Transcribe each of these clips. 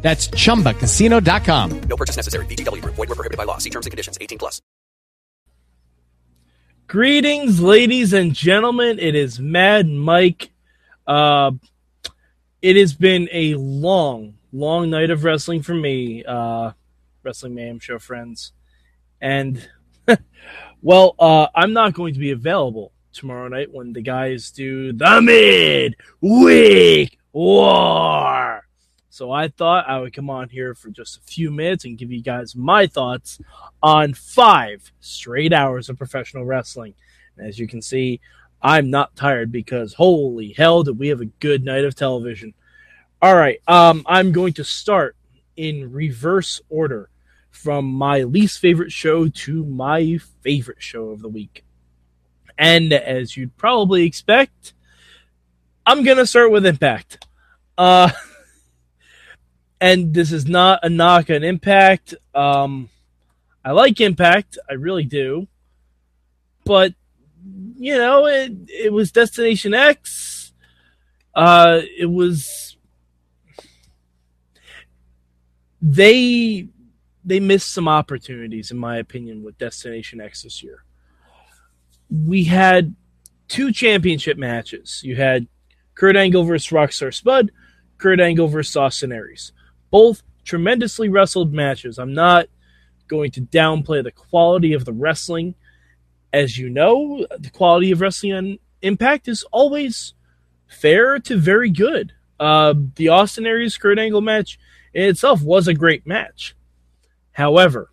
That's chumbacasino.com. No purchase necessary. VGW Group. Void were prohibited by law. See terms and conditions. 18 plus. Greetings, ladies and gentlemen. It is Mad Mike. Uh, it has been a long, long night of wrestling for me, uh, Wrestling Mayhem Show friends. And, well, uh, I'm not going to be available tomorrow night when the guys do the mid week war. So I thought I would come on here for just a few minutes and give you guys my thoughts on five straight hours of professional wrestling. And as you can see, I'm not tired because holy hell did we have a good night of television. All right, um, I'm going to start in reverse order from my least favorite show to my favorite show of the week. And as you'd probably expect, I'm going to start with Impact. Uh, and this is not a knock on Impact. Um, I like Impact, I really do, but you know, it it was Destination X. Uh, it was they they missed some opportunities, in my opinion, with Destination X this year. We had two championship matches. You had Kurt Angle versus Rockstar Spud, Kurt Angle versus Austin Aries both tremendously wrestled matches. I'm not going to downplay the quality of the wrestling. As you know, the quality of wrestling on Impact is always fair to very good. Uh, the Austin Aries Kurt Angle match in itself was a great match. However,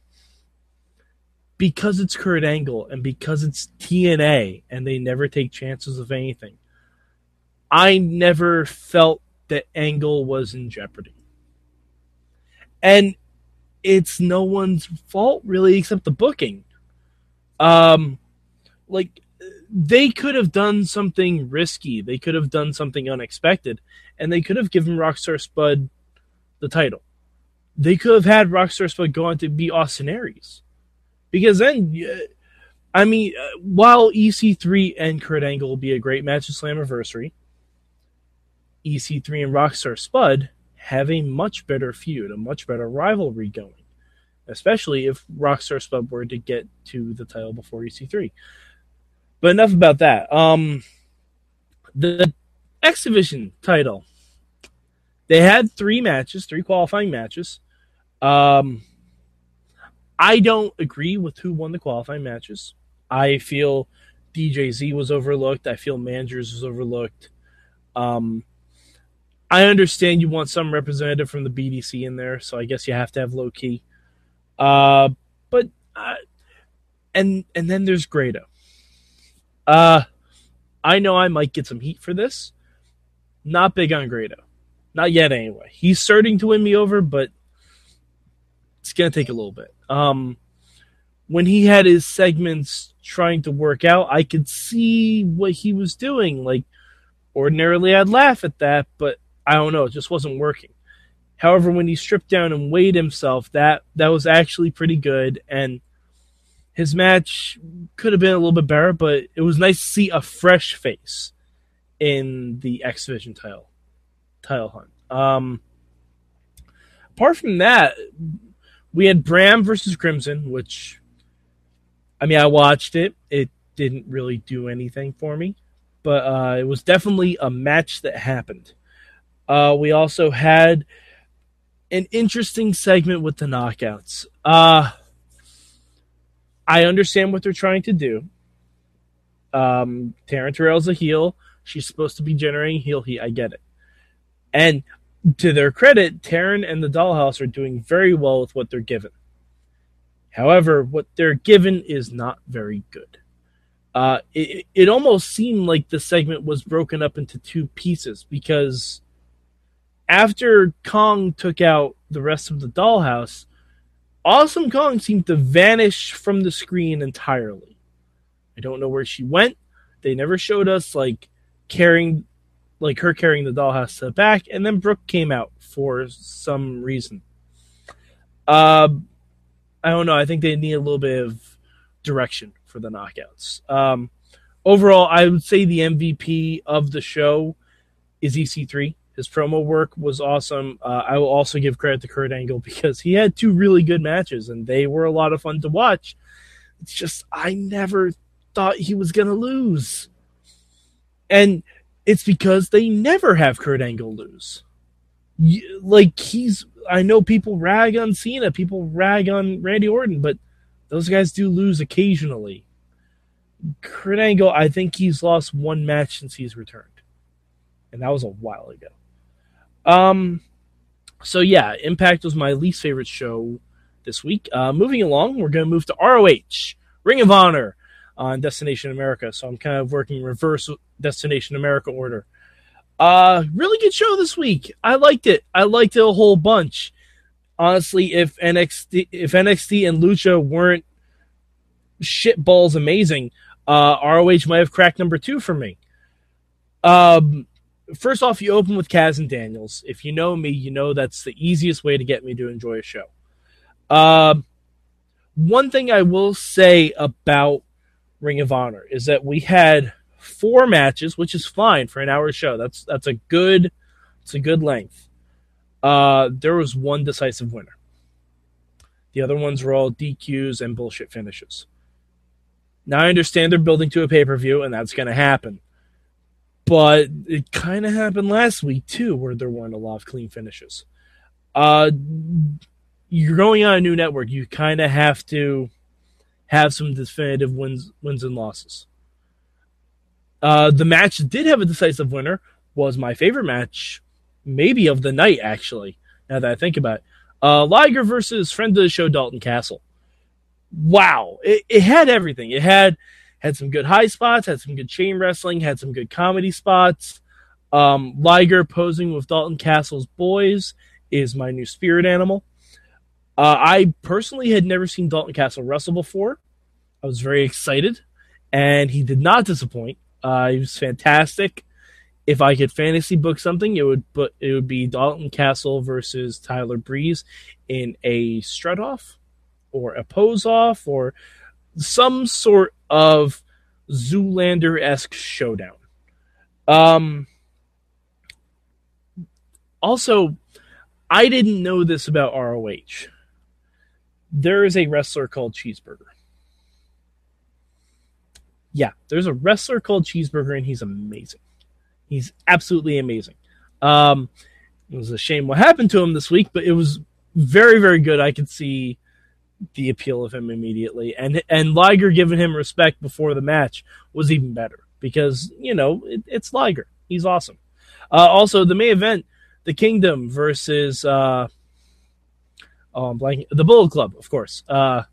because it's Kurt Angle and because it's TNA and they never take chances of anything, I never felt that Angle was in jeopardy and it's no one's fault really except the booking. Um, like they could have done something risky. They could have done something unexpected, and they could have given Rockstar Spud the title. They could have had Rockstar Spud go on to be Austin Aries, because then, I mean, uh, while EC3 and Kurt Angle will be a great match at Slammiversary, EC3 and Rockstar Spud have a much better feud, a much better rivalry going, especially if Rockstar Spud were to get to the title before EC3. But enough about that. Um, the X Division title, they had three matches, three qualifying matches. Um, I don't agree with who won the qualifying matches. I feel DJZ was overlooked. I feel Managers was overlooked. Um, I understand you want some representative from the BDC in there, so I guess you have to have Low Ki. Uh, but uh, and and then there's Grado. Uh, I know I might get some heat for this. Not big on Grado, not yet anyway. He's starting to win me over, but it's gonna take a little bit. Um, when he had his segments trying to work out, I could see what he was doing. Like ordinarily, I'd laugh at that, but I don't know, it just wasn't working. However, when he stripped down and weighed himself, that that was actually pretty good, and his match could have been a little bit better, but it was nice to see a fresh face in the X Division title title hunt. Um, apart from that, we had Bram versus Crimson, which I mean, I watched it. It didn't really do anything for me, but uh, it was definitely a match that happened. Uh, we also had an interesting segment with the knockouts. Uh, I understand what they're trying to do. Um, Taryn Terrell's a heel. She's supposed to be generating heel heat. I get it. And to their credit, Taryn and the Dollhouse are doing very well with what they're given. However, what they're given is not very good. Uh, it, it almost seemed like the segment was broken up into two pieces because after Kong took out the rest of the dollhouse, Awesome Kong seemed to vanish from the screen entirely. I don't know where she went. They never showed us like carrying, like her carrying the dollhouse to the back, and then Brooke came out for some reason. Uh, I don't know. I think they need a little bit of direction for the knockouts. Um, overall, I would say the MVP of the show is EC3. His promo work was awesome. Uh, I will also give credit to Kurt Angle because he had two really good matches and they were a lot of fun to watch. It's just, I never thought he was going to lose. And it's because they never have Kurt Angle lose. Like, he's, I know people rag on Cena, people rag on Randy Orton, but those guys do lose occasionally. Kurt Angle, I think he's lost one match since he's returned. And that was a while ago. Um, so yeah, Impact was my least favorite show this week. Uh, moving along, we're going to move to ROH, Ring of Honor on Destination America. So I'm kind of working reverse Destination America order. Uh, really good show this week. I liked it. I liked it a whole bunch. Honestly, if NXT if NXT and Lucha weren't shit balls amazing, uh, ROH might have cracked number two for me. Um, first off, you open with Kaz and Daniels. If you know me, you know that's the easiest way to get me to enjoy a show. Uh, one thing I will say about Ring of Honor is that we had four matches, which is fine for an hour show. That's that's a good it's a good length. Uh, there was one decisive winner. The other ones were all DQs and bullshit finishes. Now I understand they're building to a pay per view, and that's going to happen. But it kind of happened last week too, where there weren't a lot of clean finishes. Uh, you're going on a new network. You kind of have to have some definitive wins, wins and losses. Uh, the match did have a decisive winner. Was my favorite match, maybe of the night. Actually, now that I think about it, uh, Liger versus friend of the show Dalton Castle. Wow, it, it had everything. It had had some good high spots, had some good chain wrestling, had some good comedy spots. Um, Liger posing with Dalton Castle's boys is my new spirit animal. Uh, I personally had never seen Dalton Castle wrestle before. I was very excited, and he did not disappoint. Uh, he was fantastic. If I could fantasy book something, it would but it would be Dalton Castle versus Tyler Breeze in a strut off or a pose off or some sort of Zoolander esque showdown. Um, also, I didn't know this about ROH. There is a wrestler called Cheeseburger. Yeah, there's a wrestler called Cheeseburger, and he's amazing. He's absolutely amazing. Um, it was a shame what happened to him this week, but it was very, very good. I could see the appeal of him immediately, and and Liger giving him respect before the match was even better because you know it, it's Liger. He's awesome. Uh, also, the main event, the Kingdom versus uh, oh, I'm blanking, the Bullet Club, of course. Uh,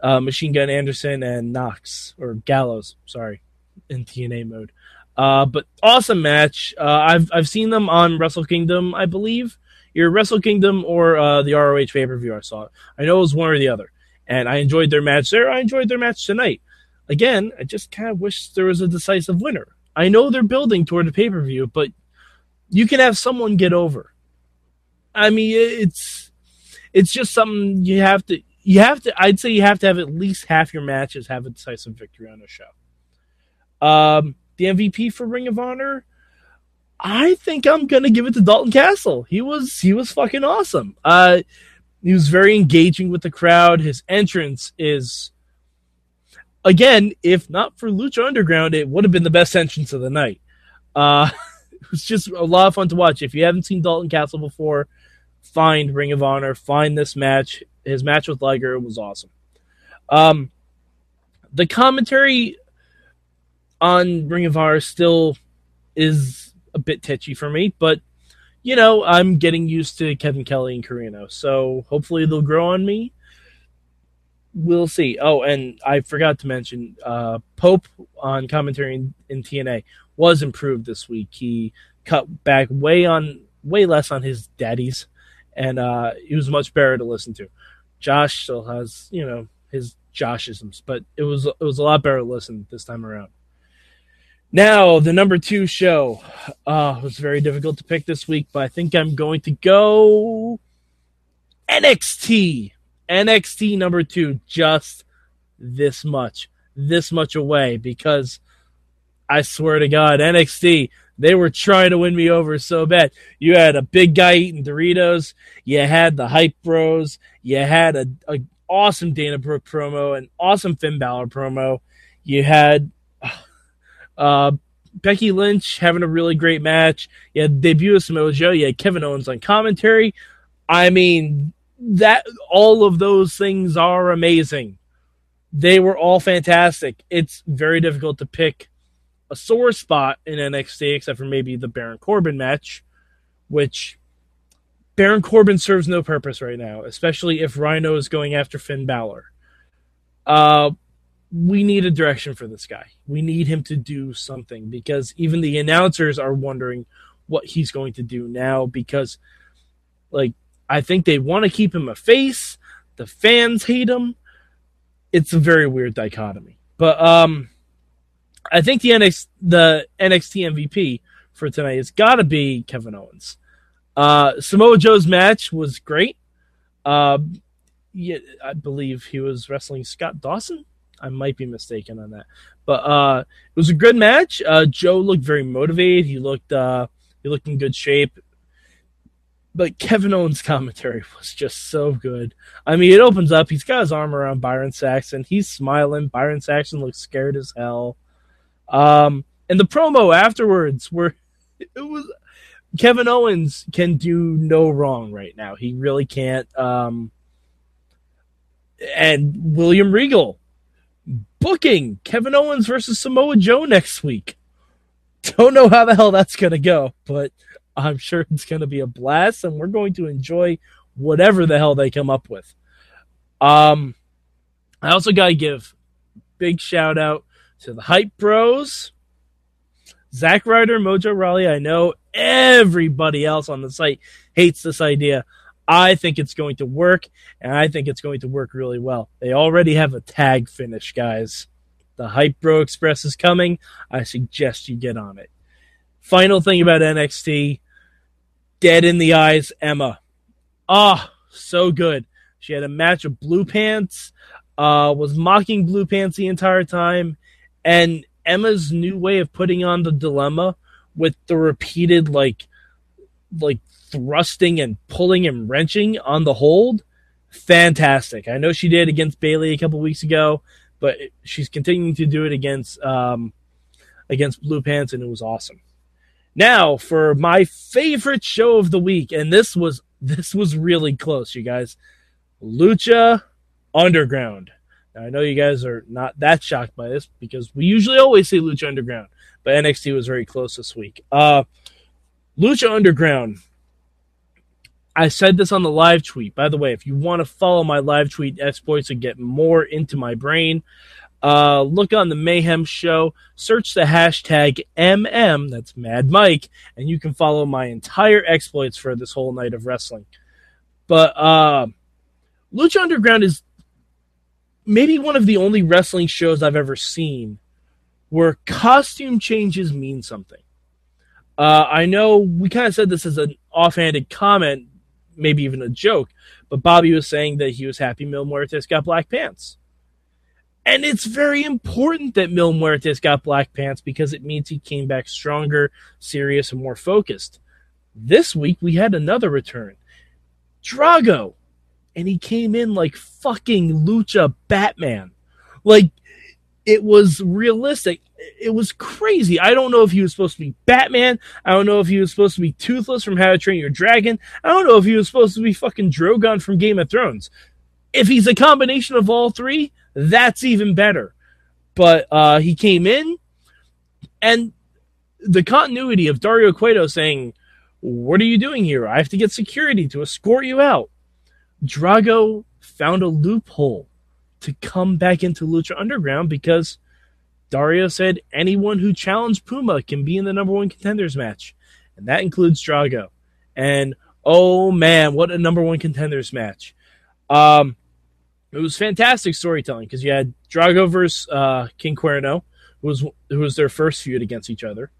uh, Machine Gun Anderson and Knox or Gallows, sorry, in TNA mode. Uh, but awesome match. Uh, I've I've seen them on Wrestle Kingdom, I believe. Either Wrestle Kingdom or uh, the ROH pay per view. I saw it. I know it was one or the other, and I enjoyed their match there. I enjoyed their match tonight. Again, I just kind of wish there was a decisive winner. I know they're building toward the pay per view, but you can have someone get over. I mean, it's it's just something you have to you have to I'd say you have to have at least half your matches have a decisive victory on a show. Um, the MVP for Ring of Honor, I think I'm gonna give it to Dalton Castle. He was he was fucking awesome. Uh, he was very engaging with the crowd. His entrance is again, if not for Lucha Underground, it would have been the best entrance of the night. Uh, it was just a lot of fun to watch. If you haven't seen Dalton Castle before, find Ring of Honor, find this match. His match with Liger was awesome. Um, the commentary on Ring of Honor still is a bit titchy for me, but you know, I'm getting used to Kevin Kelly and Corino, so hopefully they'll grow on me. We'll see. Oh, and I forgot to mention uh, Pope on commentary in, in TNA was improved this week. He cut back way on way less on his daddies, and uh, he was much better to listen to. Josh still has, you know, his Joshisms, but it was it was a lot better to listen this time around. Now, the number two show uh, was very difficult to pick this week, but I think I'm going to go NXT. NXT number two, just this much, this much away, because I swear to God, NXT, they were trying to win me over so bad. You had a big guy eating Doritos, you had the hype bros, you had a, awesome Dana Brooke promo, an awesome Finn Balor promo, you had uh, Becky Lynch having a really great match. You had debut of Samoa Joe. You had Kevin Owens on commentary. I mean, that all of those things are amazing. They were all fantastic. It's very difficult to pick a sore spot in NXT, except for maybe the Baron Corbin match, which Baron Corbin serves no purpose right now, especially if Rhyno is going after Finn Balor. Uh, we need a direction for this guy. We need him to do something because even the announcers are wondering what he's going to do now because like I think they want to keep him a face. The fans hate him. It's a very weird dichotomy. But um I think the NXT the NXT MVP for tonight has got to be Kevin Owens. Uh Samoa Joe's match was great. Uh yeah, I believe he was wrestling Scott Dawson I might be mistaken on that. But uh, it was a good match. Uh, Joe looked very motivated. He looked uh, he looked in good shape. But Kevin Owens' commentary was just so good. I mean, it opens up. He's got his arm around Byron Saxton. He's smiling. Byron Saxton looks scared as hell. Um, and the promo afterwards, where it was Kevin Owens can do no wrong right now. He really can't. Um, and William Regal booking Kevin Owens versus Samoa Joe next week. Don't know how the hell that's going to go, but I'm sure it's going to be a blast and we're going to enjoy whatever the hell they come up with. Um, I also got to give big shout out to the Hype Bros, Zack Ryder, Mojo Rawley. I know everybody else on the site hates this idea. I think it's going to work, and I think it's going to work really well. They already have a tag finish, guys. The Hype Bro Express is coming. I suggest you get on it. Final thing about NXT Dead in the Eyes, Emma. Ah, so good. She had a match of Blue Pants, uh, was mocking Blue Pants the entire time, and Emma's new way of putting on the dilemma with the repeated, like, like thrusting and pulling and wrenching on the hold, fantastic. I know she did against Bayley a couple weeks ago, but she's continuing to do it against um, against Blue Pants, and it was awesome. Now for my favorite show of the week, and this was this was really close, you guys. Lucha Underground. Now, I know you guys are not that shocked by this because we usually always see Lucha Underground, but NXT was very close this week. Uh, Lucha Underground I said this on the live tweet. By the way, if you want to follow my live tweet exploits and get more into my brain, uh, look on the Mayhem Show, search the hashtag MM, that's Mad Mike, and you can follow my entire exploits for this whole night of wrestling. But uh, Lucha Underground is maybe one of the only wrestling shows I've ever seen where costume changes mean something. Uh, I know we kind of said this as an offhanded comment maybe even a joke. But Bobby was saying that he was happy Mil Muertes got black pants. And it's very important that Mil Muertes got black pants because it means he came back stronger, serious, and more focused. This week we had another return. Drago. And he came in like fucking Lucha Batman. Like it was realistic. It was crazy. I don't know if he was supposed to be Batman. I don't know if he was supposed to be Toothless from How to Train Your Dragon. I don't know if he was supposed to be fucking Drogon from Game of Thrones. If he's a combination of all three, that's even better. But uh, he came in, and the continuity of Dario Cueto saying, What are you doing here? I have to get security to escort you out. Drago found a loophole to come back into Lucha Underground because Dario said anyone who challenged Puma can be in the number one contenders match, and that includes Drago. And oh man, what a number one contenders match! Um, it was fantastic storytelling because you had Drago versus uh, King Cuerno, who was who was their first feud against each other.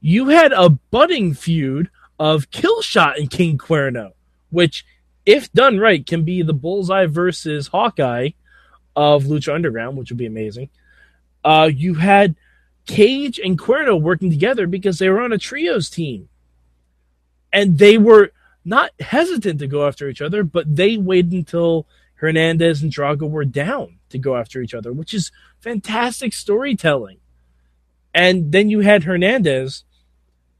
You had a budding feud of Killshot and King Cuerno, which, if done right, can be the Bullseye versus Hawkeye of Lucha Underground, which would be amazing. Uh, you had Cage and Cuerno working together because they were on a trios team, and they were not hesitant to go after each other, but they waited until Hernandez and Drago were down to go after each other, which is fantastic storytelling. And then you had Hernandez,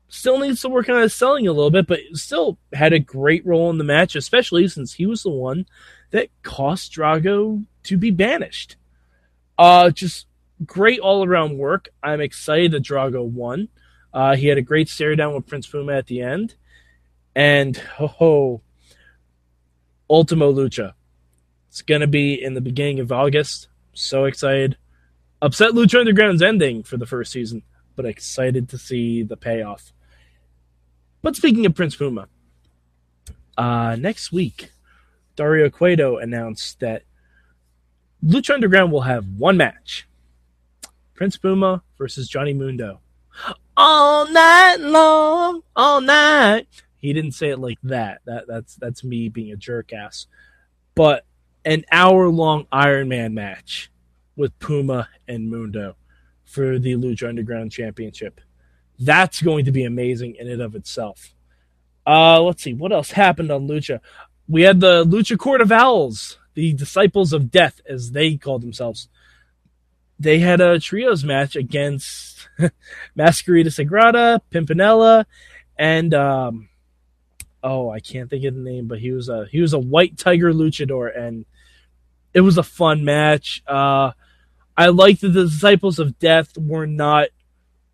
still needs to work on his selling a little bit, but still had a great role in the match, especially since he was the one that cost Drago to be banished. Uh, just great all around work. I'm excited that Drago won. Uh, he had a great stare down with Prince Puma at the end. And, oh, Ultima Lucha. It's going to be in the beginning of August. So excited. Upset Lucha Underground's ending for the first season, but excited to see the payoff. But speaking of Prince Puma, uh, next week, Dario Cueto announced that Lucha Underground will have one match Prince Puma versus Johnny Mundo. All night long, all night. He didn't say it like that. That that's that's me being a jerk ass. But an hour long Iron Man match with Puma and Mundo for the Lucha Underground Championship. That's going to be amazing in and of itself. Uh, let's see what else happened on Lucha. We had the Lucha Court of Owls, the Disciples of Death, as they called themselves. They had a trios match against Mascarita Sagrada, Pimpinela, and um, oh, I can't think of the name, but he was a he was a white tiger luchador, and it was a fun match. Uh, I liked that the Disciples of Death were not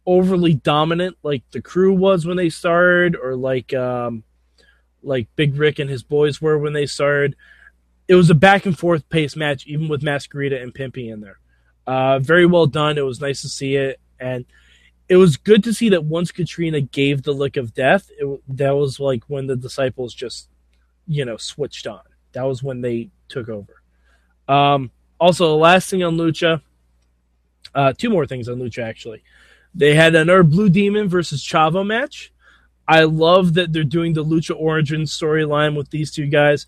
overly dominant like the crew was when they started, or like um, like Big Rick and his boys were when they started. It was a back and forth pace match, even with Mascarita and Pimpy in there. Uh, very well done. It was nice to see it, and it was good to see that once Katrina gave the look of death, it, that was like when the disciples just, you know, switched on. That was when they took over. Um, also, the last thing on Lucha, uh, two more things on Lucha actually. They had another Blue Demon versus Chavo match. I love that they're doing the Lucha Origin storyline with these two guys.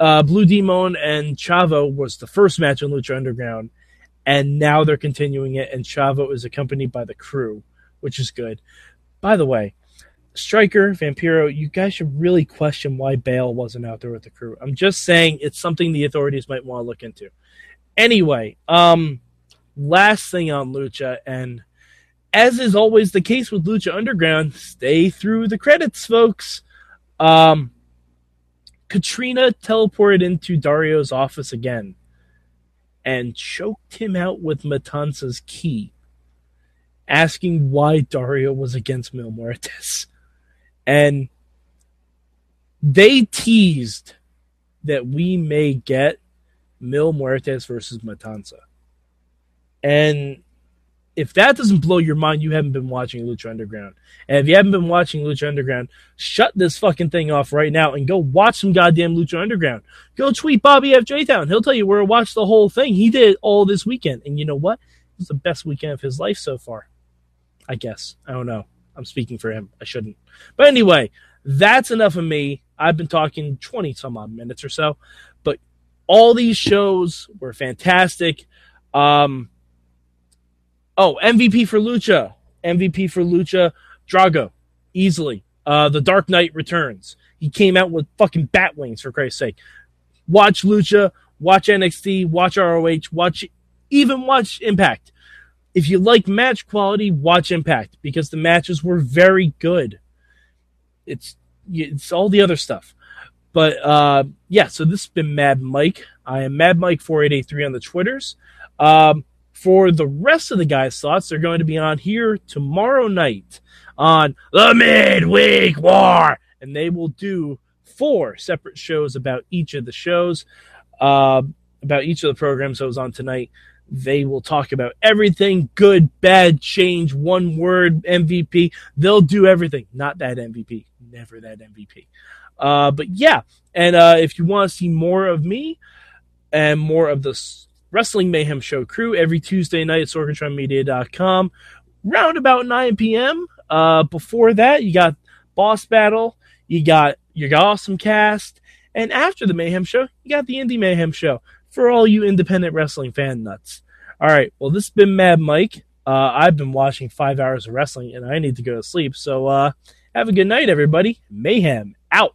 Uh, Blue Demon and Chavo was the first match on Lucha Underground, and now they're continuing it, and Chavo is accompanied by the crew, which is good. By the way, Striker, Vampiro, you guys should really question why Bael wasn't out there with the crew. I'm just saying it's something the authorities might want to look into. Anyway, um, last thing on Lucha, and as is always the case with Lucha Underground, stay through the credits, folks. Um, Katrina teleported into Dario's office again and choked him out with Matanza's key, asking why Dario was against Mil Muertes. And they teased that we may get Mil Muertes versus Matanza. And if that doesn't blow your mind, you haven't been watching Lucha Underground. And if you haven't been watching Lucha Underground, shut this fucking thing off right now and go watch some goddamn Lucha Underground. Go tweet Bobby F. J. Town. He'll tell you where to watch the whole thing. He did all this weekend. And you know what? It was the best weekend of his life so far. I guess. I don't know. I'm speaking for him. I shouldn't. But anyway, that's enough of me. I've been talking 20 some odd minutes or so. But all these shows were fantastic. Um, Oh, MVP for Lucha. MVP for Lucha. Drago. Easily. Uh, the Dark Knight returns. He came out with fucking bat wings, for Christ's sake. Watch Lucha. Watch NXT. Watch ROH. Watch, even watch Impact. If you like match quality, watch Impact because the matches were very good. It's, it's all the other stuff. But uh, yeah, so this has been Mad Mike. I am Mad Mike 4883 on the Twitters. Um, for the rest of the guys' thoughts, they're going to be on here tomorrow night on the Midweek War, and they will do four separate shows about each of the shows, uh, about each of the programs that was on tonight. They will talk about everything good, bad, change, one word, MVP. They'll do everything. Not that MVP. Never that MVP. Uh, but yeah. And uh, if you want to see more of me, and more of the Wrestling Mayhem Show crew every Tuesday night at SorgatronMedia.com, round about 9 p.m. Uh, before that, you got Boss Battle, you got your awesome cast, and after the Mayhem Show, you got the Indie Mayhem Show for all you independent wrestling fan nuts. All right, well, this has been Mad Mike. Uh, I've been watching five hours of wrestling, and I need to go to sleep. So, uh, have a good night, everybody. Mayhem out.